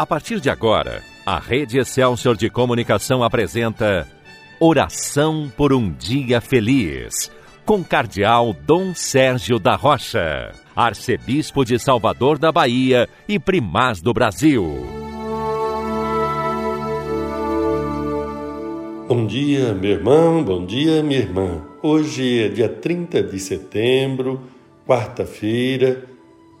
A partir de agora, a Rede Excelsior de Comunicação apresenta Oração por um Dia Feliz, com Cardeal Dom Sérgio da Rocha, Arcebispo de Salvador da Bahia e Primaz do Brasil. Bom dia, meu irmão, bom dia, minha irmã. Hoje é dia 30 de setembro, quarta-feira,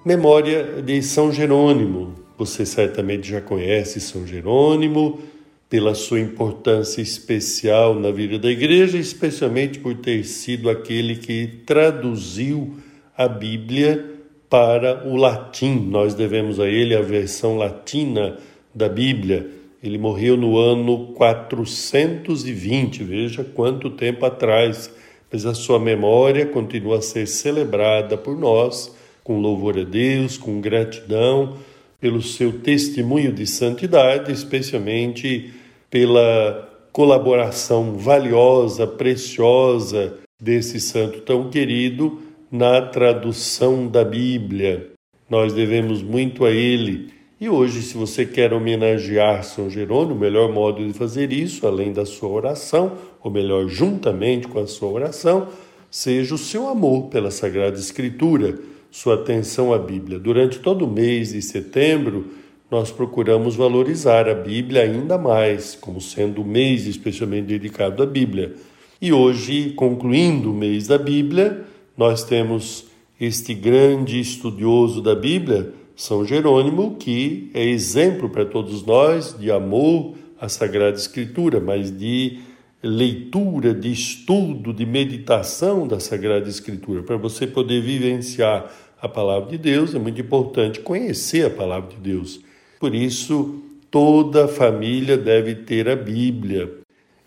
memória de São Jerônimo, você certamente já conhece São Jerônimo pela sua importância especial na vida da igreja, especialmente por ter sido aquele que traduziu a Bíblia para o latim. Nós devemos a ele a versão latina da Bíblia. Ele morreu no ano 420, veja quanto tempo atrás, mas a sua memória continua a ser celebrada por nós com louvor a Deus, com gratidão pelo seu testemunho de santidade, especialmente pela colaboração valiosa, preciosa desse santo tão querido na tradução da Bíblia. Nós devemos muito a ele. E hoje, se você quer homenagear São Jerônimo, o melhor modo de fazer isso, além da sua oração, ou melhor, juntamente com a sua oração, seja o seu amor pela Sagrada Escritura sua atenção à Bíblia. Durante todo o mês de setembro, nós procuramos valorizar a Bíblia ainda mais, como sendo o mês especialmente dedicado à Bíblia. E hoje, concluindo o mês da Bíblia, nós temos este grande estudioso da Bíblia, São Jerônimo, que é exemplo para todos nós de amor à Sagrada Escritura, mas de leitura, de estudo, de meditação da Sagrada Escritura. Para você poder vivenciar a palavra de Deus, é muito importante conhecer a palavra de Deus. Por isso, toda família deve ter a Bíblia.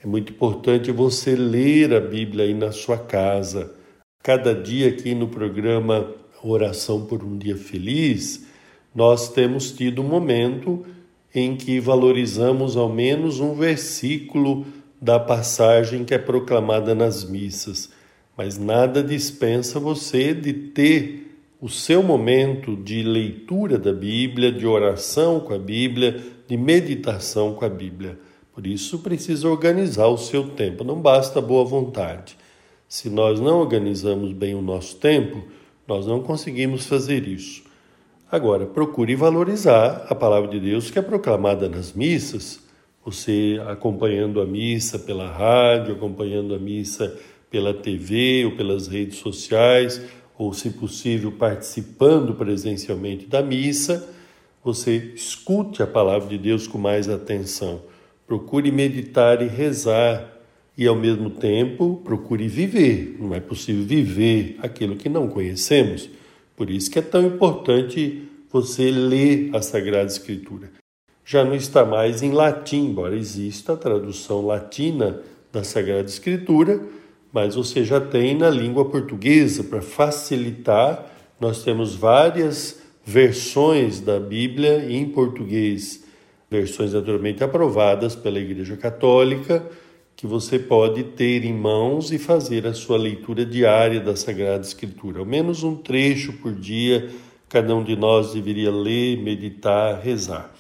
É muito importante você ler a Bíblia aí na sua casa. Cada dia aqui no programa Oração por um Dia Feliz, nós temos tido um momento em que valorizamos ao menos um versículo da passagem que é proclamada nas missas, mas nada dispensa você de ter o seu momento de leitura da Bíblia, de oração com a Bíblia, de meditação com a Bíblia. Por isso precisa organizar o seu tempo, não basta boa vontade. Se nós não organizamos bem o nosso tempo, nós não conseguimos fazer isso. Agora, procure valorizar a palavra de Deus que é proclamada nas missas você acompanhando a missa pela rádio, acompanhando a missa pela TV ou pelas redes sociais, ou se possível participando presencialmente da missa, você escute a palavra de Deus com mais atenção. Procure meditar e rezar e ao mesmo tempo procure viver. Não é possível viver aquilo que não conhecemos. Por isso que é tão importante você ler a Sagrada Escritura já não está mais em latim, embora exista a tradução latina da Sagrada Escritura, mas você já tem na língua portuguesa para facilitar. Nós temos várias versões da Bíblia em português, versões naturalmente aprovadas pela Igreja Católica, que você pode ter em mãos e fazer a sua leitura diária da Sagrada Escritura. Ao menos um trecho por dia, cada um de nós deveria ler, meditar, rezar.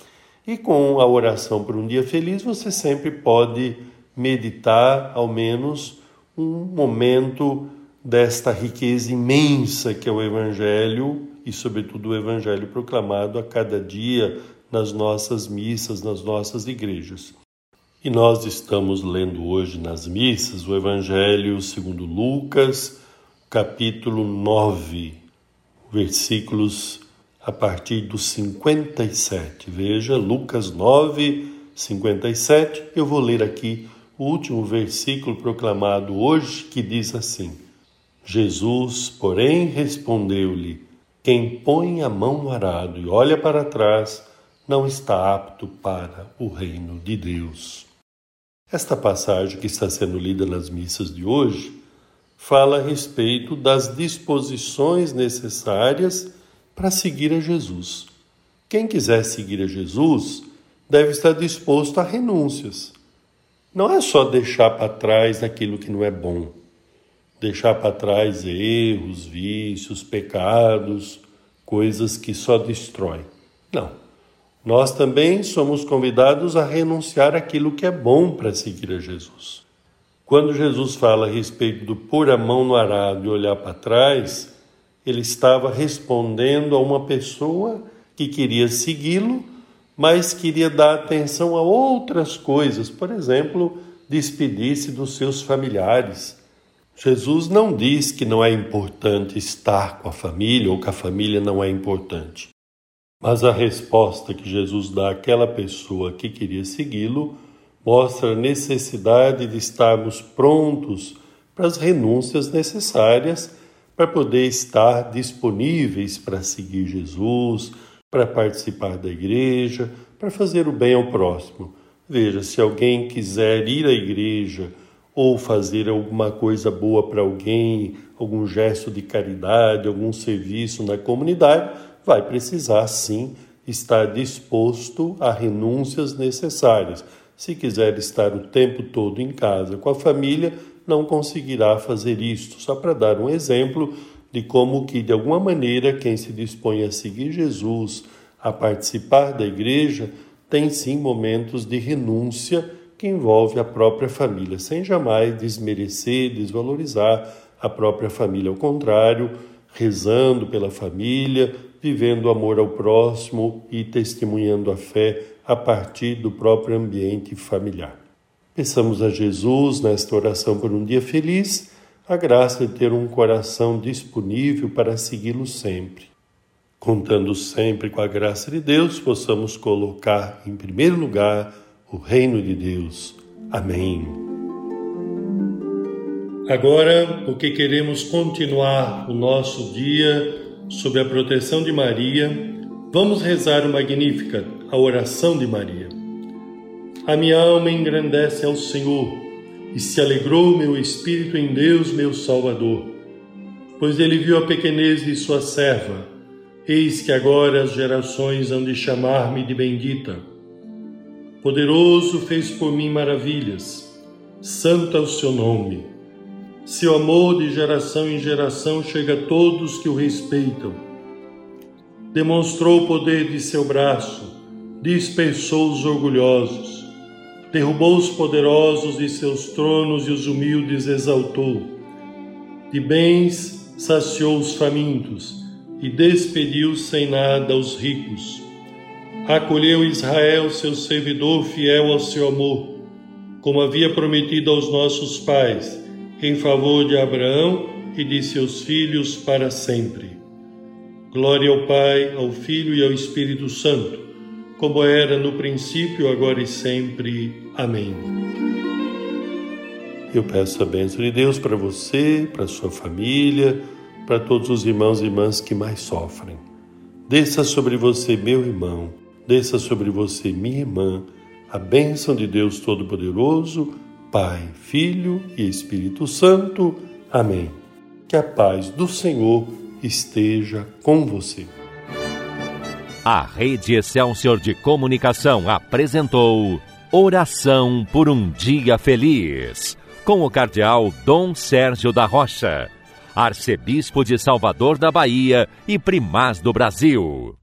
E com a oração por um dia feliz, você sempre pode meditar ao menos um momento desta riqueza imensa que é o Evangelho e, sobretudo, o Evangelho proclamado a cada dia nas nossas missas, nas nossas igrejas. E nós estamos lendo hoje nas missas o Evangelho segundo Lucas, capítulo 9, versículos a partir do 57. Veja, Lucas 9, 57. Eu vou ler aqui o último versículo proclamado hoje, que diz assim: Jesus, porém, respondeu-lhe: Quem põe a mão no arado e olha para trás, não está apto para o reino de Deus. Esta passagem que está sendo lida nas missas de hoje fala a respeito das disposições necessárias para seguir a Jesus. Quem quiser seguir a Jesus deve estar disposto a renúncias. Não é só deixar para trás aquilo que não é bom, deixar para trás erros, vícios, pecados, coisas que só destroem. Não. Nós também somos convidados a renunciar aquilo que é bom para seguir a Jesus. Quando Jesus fala a respeito do pôr a mão no arado e olhar para trás, ele estava respondendo a uma pessoa que queria segui-lo, mas queria dar atenção a outras coisas, por exemplo, despedir-se dos seus familiares. Jesus não diz que não é importante estar com a família ou que a família não é importante. Mas a resposta que Jesus dá àquela pessoa que queria segui-lo mostra a necessidade de estarmos prontos para as renúncias necessárias para poder estar disponíveis para seguir Jesus, para participar da igreja, para fazer o bem ao próximo. Veja, se alguém quiser ir à igreja ou fazer alguma coisa boa para alguém, algum gesto de caridade, algum serviço na comunidade, vai precisar sim estar disposto a renúncias necessárias. Se quiser estar o tempo todo em casa com a família, não conseguirá fazer isto. Só para dar um exemplo de como que de alguma maneira quem se dispõe a seguir Jesus, a participar da igreja, tem sim momentos de renúncia que envolve a própria família, sem jamais desmerecer, desvalorizar a própria família. Ao contrário, rezando pela família, vivendo amor ao próximo e testemunhando a fé a partir do próprio ambiente familiar. Peçamos a Jesus, nesta oração por um dia feliz, a graça de ter um coração disponível para segui-lo sempre. Contando sempre com a graça de Deus, possamos colocar em primeiro lugar o reino de Deus. Amém. Agora, porque queremos continuar o nosso dia sob a proteção de Maria, vamos rezar o Magnífica, a oração de Maria. A minha alma engrandece ao Senhor e se alegrou meu espírito em Deus, meu Salvador, pois ele viu a pequenez de sua serva. Eis que agora as gerações hão de chamar-me de bendita. Poderoso fez por mim maravilhas, santo é o seu nome. Seu amor de geração em geração chega a todos que o respeitam. Demonstrou o poder de seu braço, dispersou os orgulhosos, derrubou os poderosos de seus tronos e os humildes exaltou. De bens saciou os famintos e despediu sem nada os ricos. Acolheu Israel, seu servidor fiel ao seu amor, como havia prometido aos nossos pais em favor de Abraão e de seus filhos para sempre. Glória ao Pai, ao Filho e ao Espírito Santo, como era no princípio, agora e sempre. Amém. Eu peço a bênção de Deus para você, para sua família, para todos os irmãos e irmãs que mais sofrem. Desça sobre você, meu irmão, desça sobre você, minha irmã, a bênção de Deus Todo-Poderoso Pai, Filho e Espírito Santo. Amém. Que a paz do Senhor esteja com você. A Rede Excelsior de Comunicação apresentou Oração por um Dia Feliz, com o Cardeal Dom Sérgio da Rocha, Arcebispo de Salvador da Bahia e Primaz do Brasil.